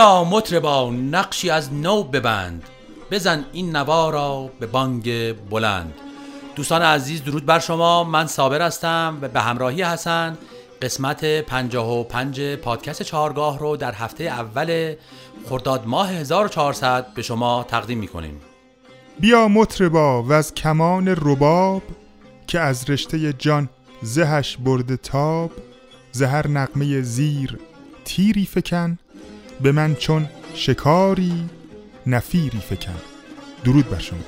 بیا مطربا نقشی از نو ببند. بزن این نوا را به بانگ بلند. دوستان عزیز درود بر شما. من صابر هستم و به همراهی حسن قسمت 55 پادکست چهارگاه رو در هفته اول خرداد ماه 1400 به شما تقدیم می‌کنیم. بیا مطربا و از کمان رباب که از رشته جان زهش برده تاب زهر نقمه زیر تیری فکن به من چون شکاری نفیری فکن. درود بر شما.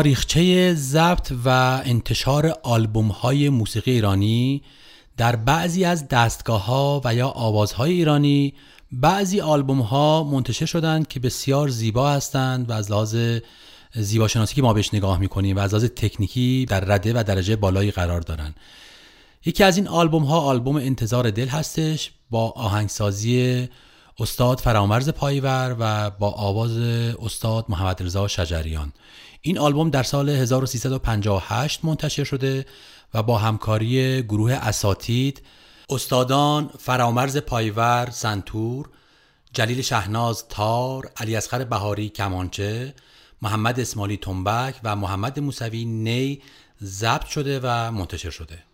تاریخچه ضبط و انتشار آلبوم های موسیقی ایرانی در بعضی از دستگاه ها و یا آوازهای ایرانی بعضی آلبوم ها منتشر شدند که بسیار زیبا هستند و از لحاظ زیباشناسی که ما بهش نگاه می‌کنیم و از لحاظ تکنیکی در رده و درجه بالایی قرار دارن. یکی از این آلبوم ها آلبوم انتظار دل هستش با آهنگسازی استاد فرامرز پایور و با آواز استاد محمد رضا شجریان. این آلبوم در سال 1358 منتشر شده و با همکاری گروه اساتید استادان فرامرز پایور سنتور جلیل شهناز تار علی اصغر بهاری کمانچه محمد اسمالی تنبک و محمد موسوی نی ضبط شده و منتشر شده.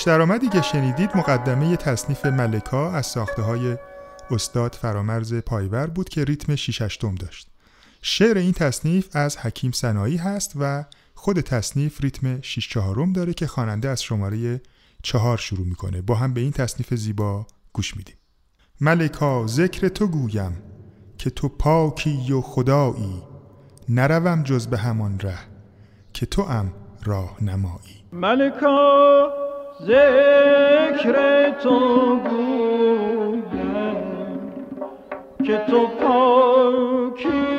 پیش درآمدی که شنیدید مقدمه تصنیف ملکا از ساخته های استاد فرامرز پایور بود که ریتم 6 داشت. شعر این تصنیف از حکیم سنایی هست و خود تصنیف ریتم 6 چهارم داره که خواننده از شماره چهار شروع می‌کنه. با هم به این تصنیف زیبا گوش میدیم. ملکا ذکر تو گویم که تو پاکی و خدایی نروم جز به همان ره که تو ام راه نمایی. ملکا ذکر تو گویم که تو پاکی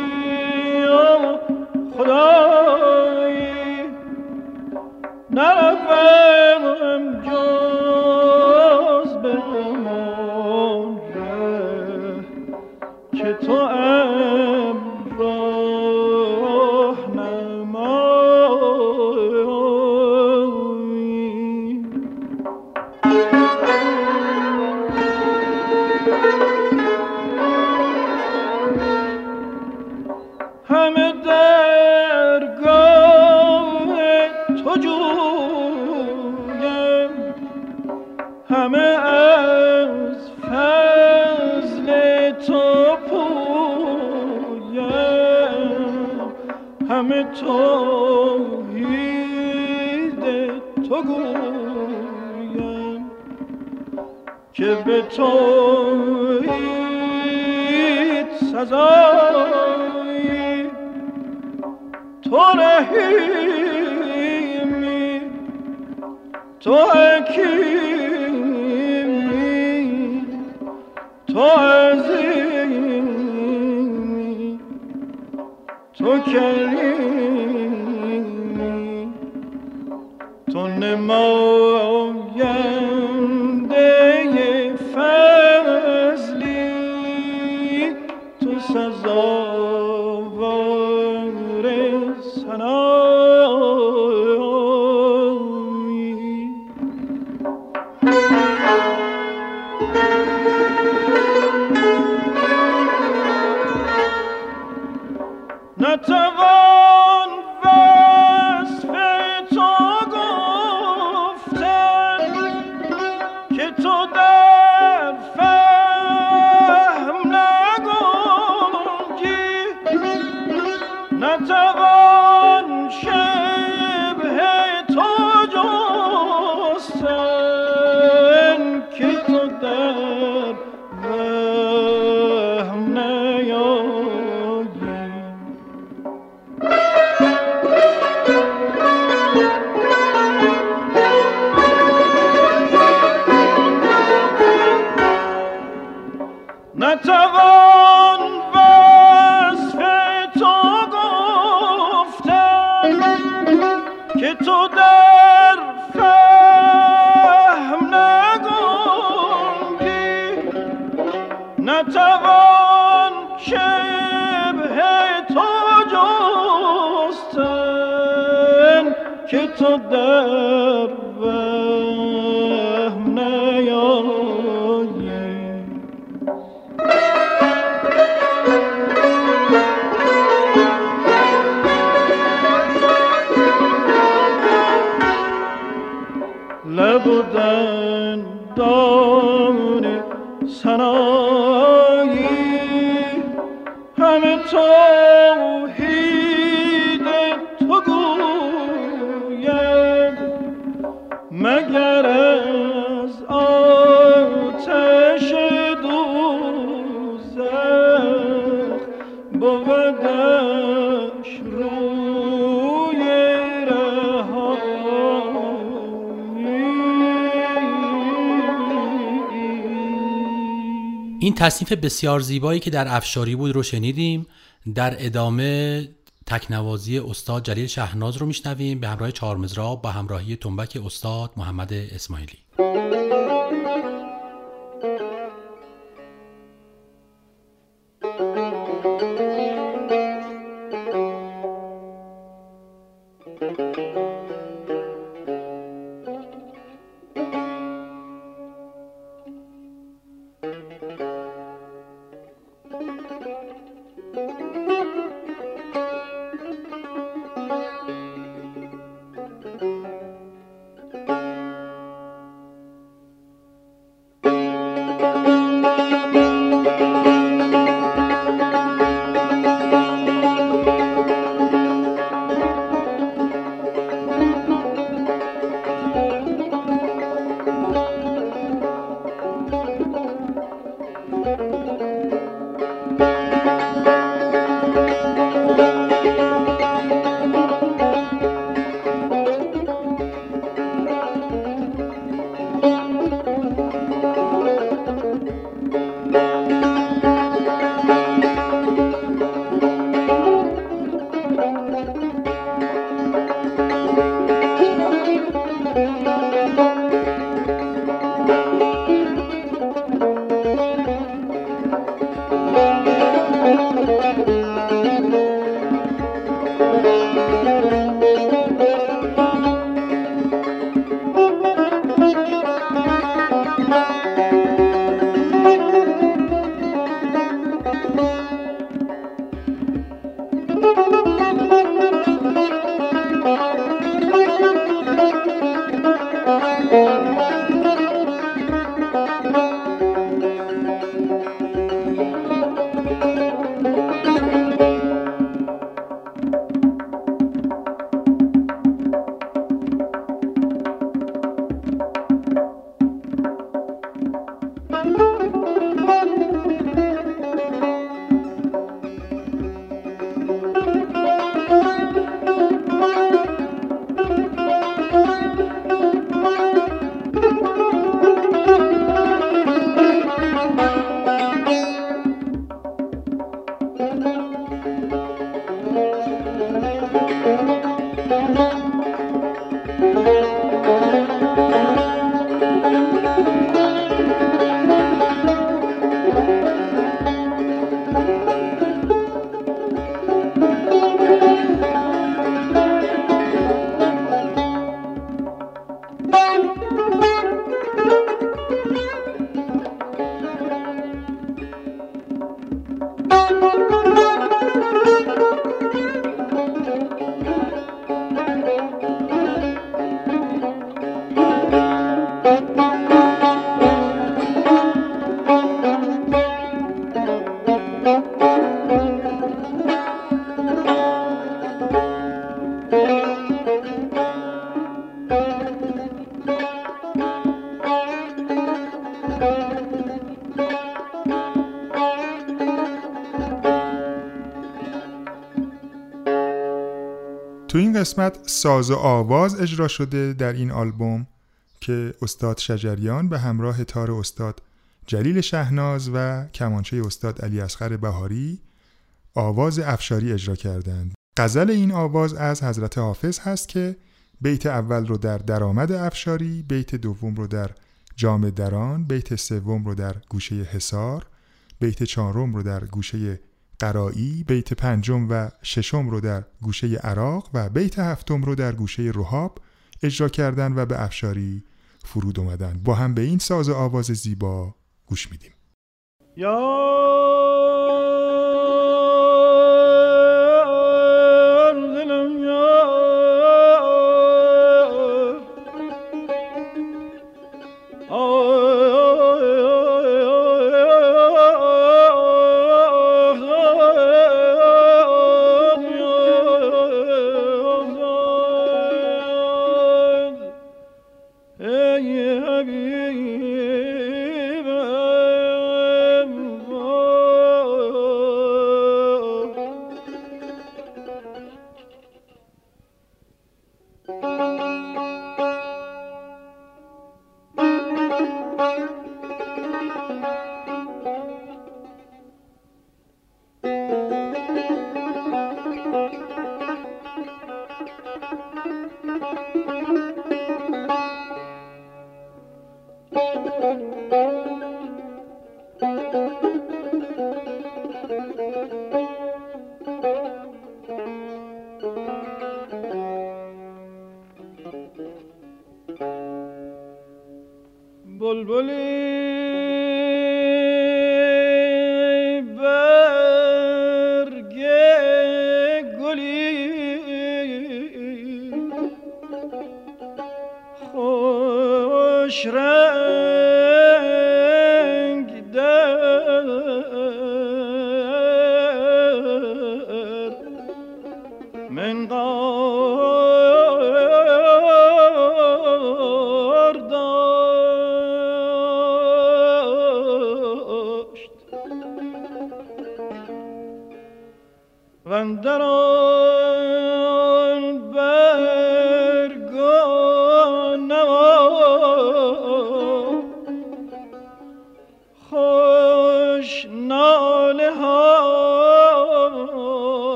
تو عظیمی تو کریمی تو نماینده این تصنیف بسیار زیبایی که در افشاری بود رو شنیدیم. در ادامه تکنوازی استاد جلیل شهناز رو میشنویم. به همراه چهارمزراب با همراهی تنبک استاد محمد اسماعیلی. قسمت ساز و آواز اجرا شده در این آلبوم که استاد شجریان به همراه تار استاد جلیل شهناز و کمانچه استاد علی اصغر بهاری آواز افشاری اجرا کردند. غزل این آواز از حضرت حافظ هست که بیت اول رو در درآمد افشاری، بیت دوم رو در جام دران، بیت سوم رو در گوشه حصار، بیت چهارم رو در گوشه قرایی، بیت پنجم و ششم رو در گوشه عراق و بیت هفتم رو در گوشه رهاب اجرا کردن و به افشاری فرود اومدن. با هم به این ساز آواز زیبا گوش میدیم. یار বলবলি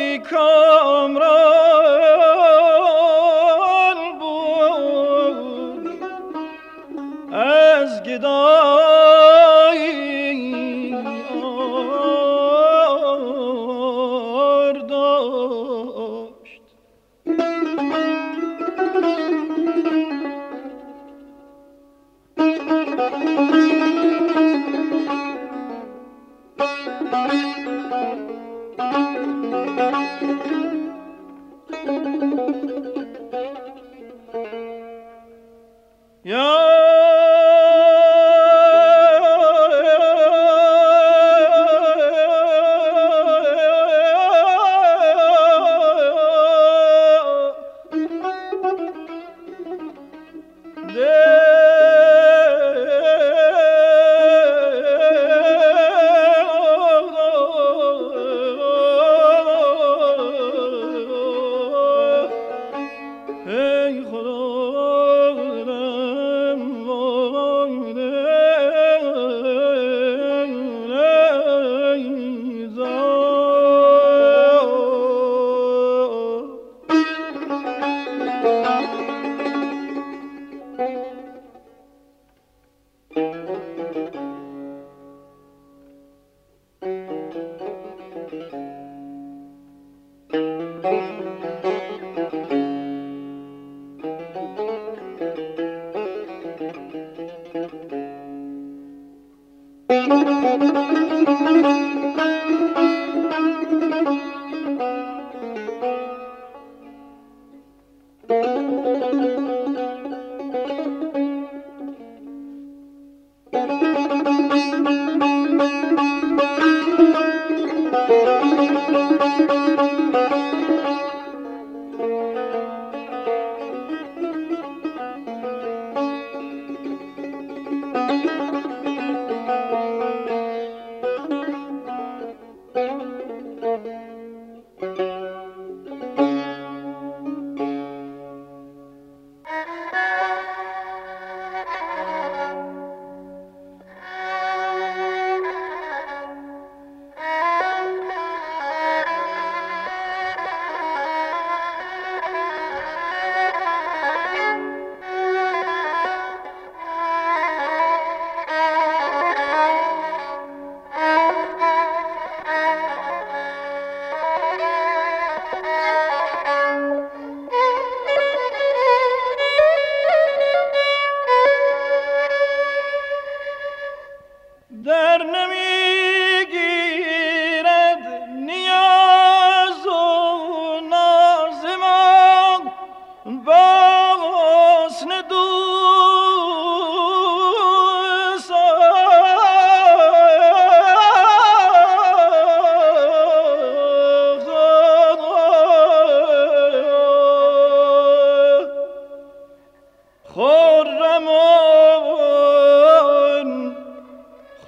پادشاهی کامران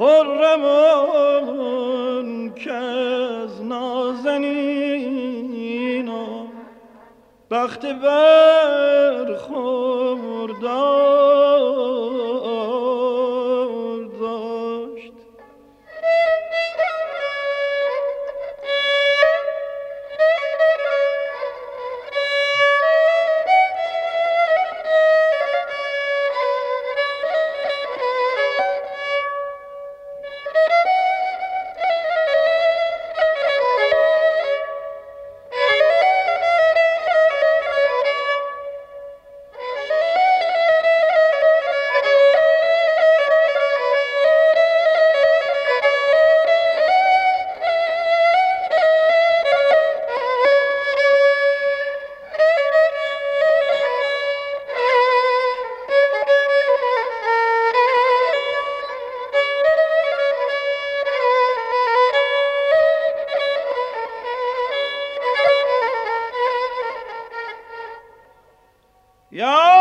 خرمان که از نازنینا بخت بر یا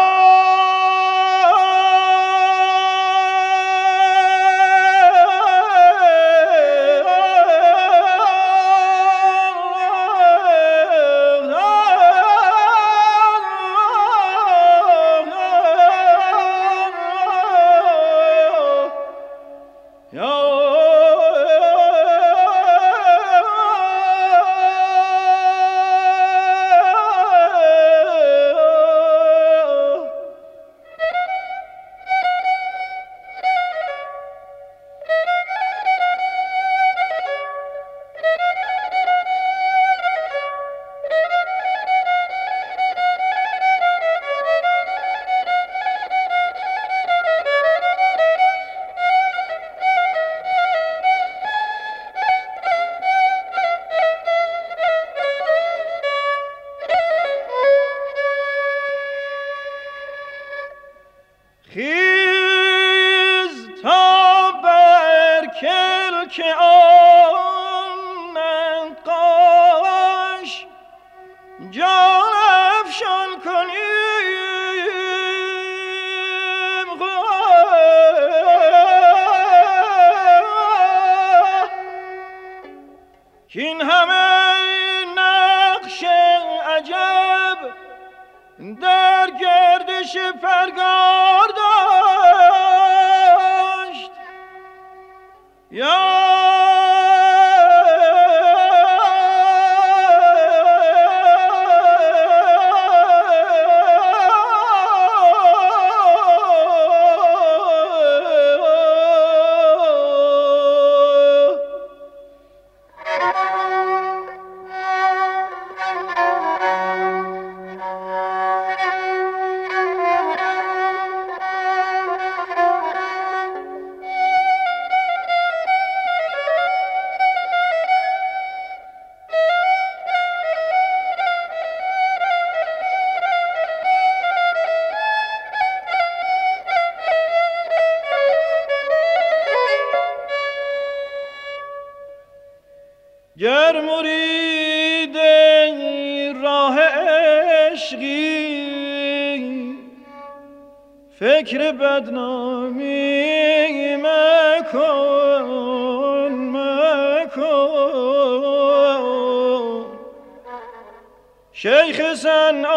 der gerdişi fergan. گر مرید راه عشقی. فکر بدنامی مکن مکن. شیخ سنان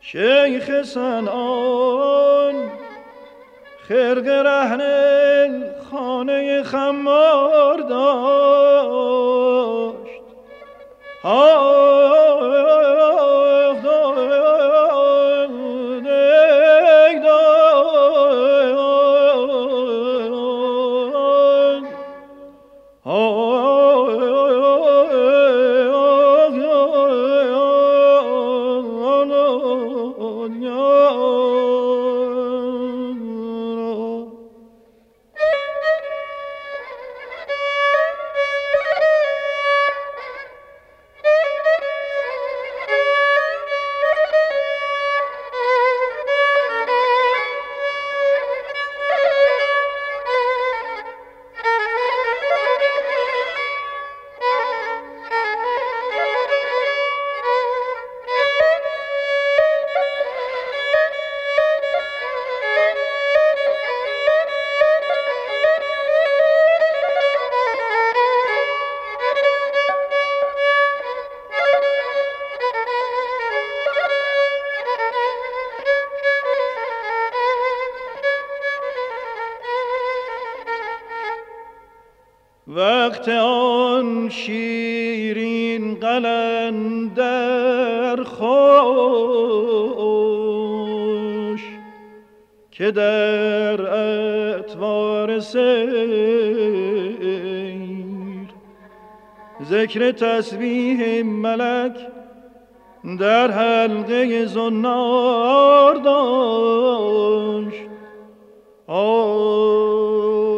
شیخ سنان خرق رهن خانه خمار داشت. وقت ذکر تسبیح ملک در حلقه زنار داشت. آخ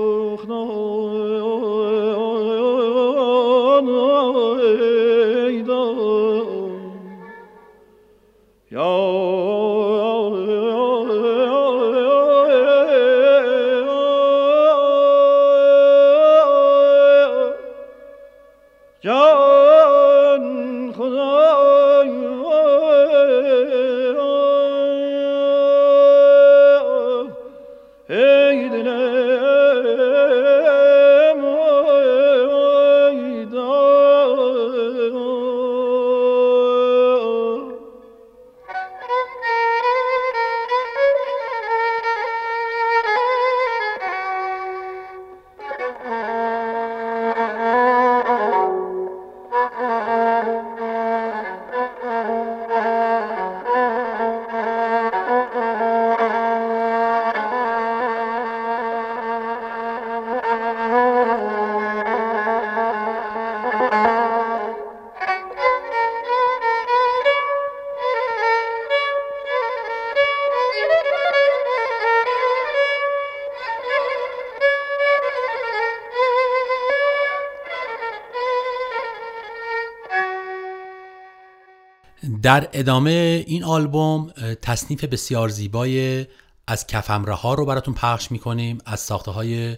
در ادامه این آلبوم تصنیف بسیار زیبای از کفمره ها رو براتون پخش می‌کنیم از ساخته های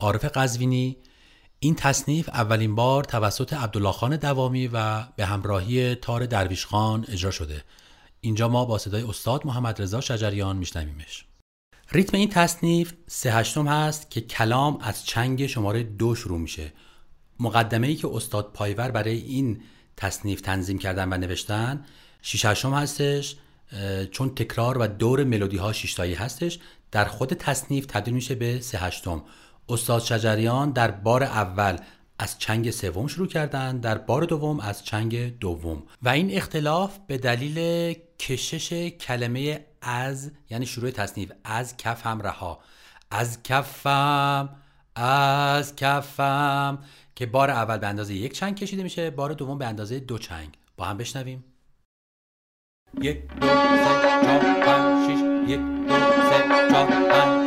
عارف قزوینی. این تصنیف اولین بار توسط عبدالله خان دوامی و به همراهی تار درویش خان اجرا شده. اینجا ما با صدای استاد محمد رضا شجریان میشنویمش. ریتم این تصنیف سه هشتم هست که کلام از چنگ شماره دو شروع میشه. مقدمه ای که استاد پایور برای این تصنیف تنظیم کردن و نوشتن شیش هشتم هستش چون تکرار و دور ملودی ها شیشتایی هستش در خود تصنیف تبدیل میشه به سه هشتم استاد شجریان در بار اول از چنگ سوم شروع کردن در بار دوم از چنگ دوم. و این اختلاف به دلیل کشش کلمه از یعنی شروع تصنیف از کف هم رها. از کفم از کفم که بار اول به اندازه یک چنگ کشیده میشه بار دوم به اندازه دو چنگ. با هم بشنویم. یک دو سه چهار پنج شیش یک دو سه چهار پنج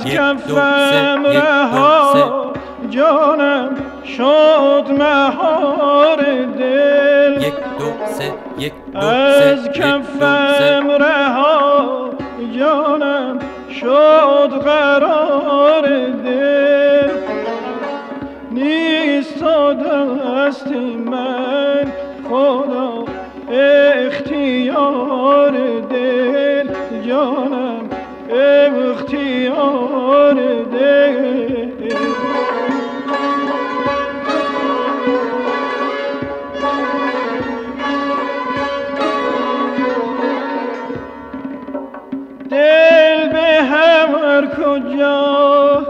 از کفم رها. جانم شد مهار دل. یک دو سه یک دو سه از کفم رها. جانم شد قرار دل. نیست تا دستی من خدا اختیار دل. جانم اختیار دل دل به هر کجا.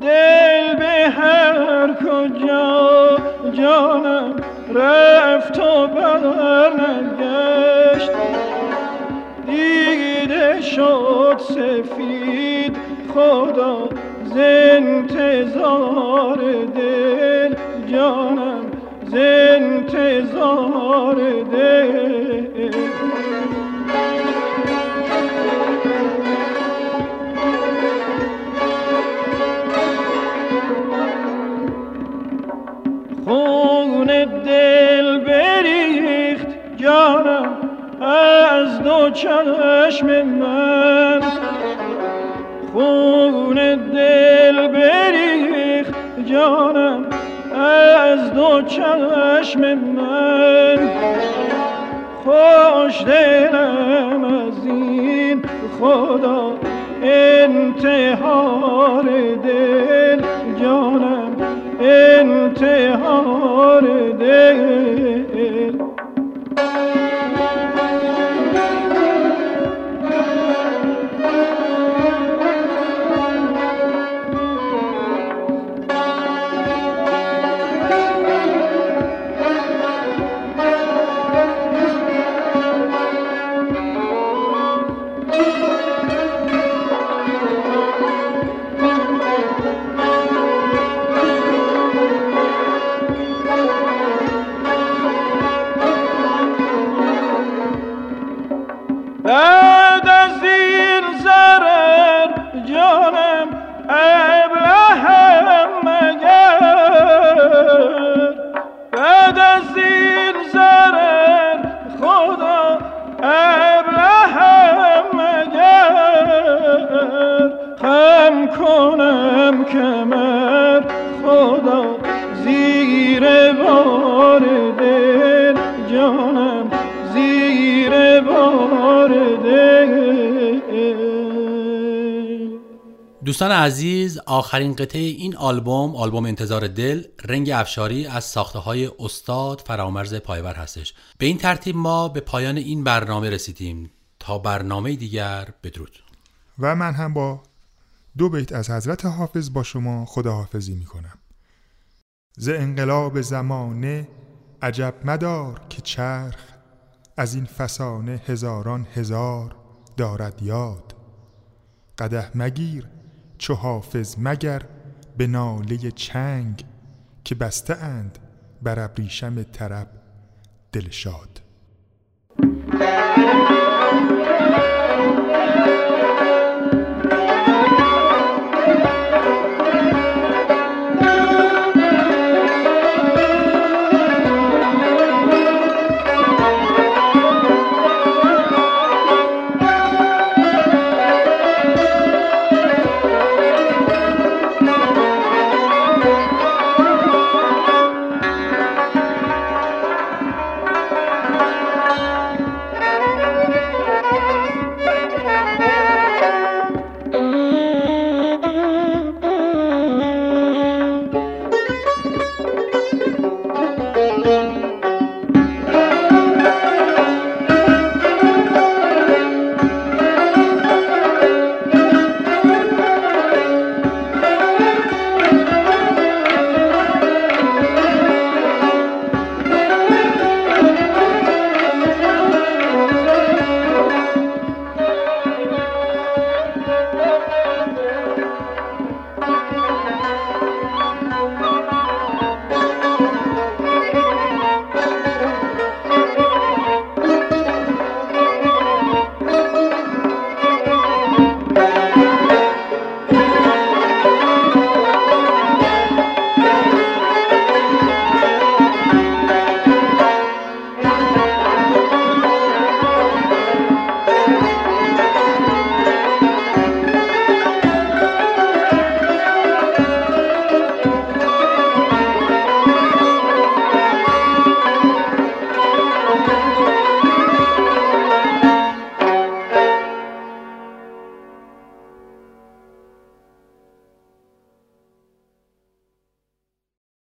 دل به هر کجا. جانم رفت و برنگشت. دیده شد سفید. خدا ز انتظار دل جانم ز انتظار دل. دو چشم من. خون دل بریخت جانم از دو چشم من. خوش دلم از این خدا انتحار دل جانم انتحار دل. آخرین قطعه این آلبوم آلبوم انتظار دل رنگ افشاری از ساخته های استاد فرامرز پایور هستش. به این ترتیب ما به پایان این برنامه رسیدیم. تا برنامه دیگر بدرود. و من هم با دو بیت از حضرت حافظ با شما خداحافظی می کنم ز انقلاب زمانه عجب مدار که چرخ از این فسانه هزاران هزار دارد یاد. قده مگیر چو حافظ مگر به ناله چنگ که بسته اند بر ابریشم طرب دلشاد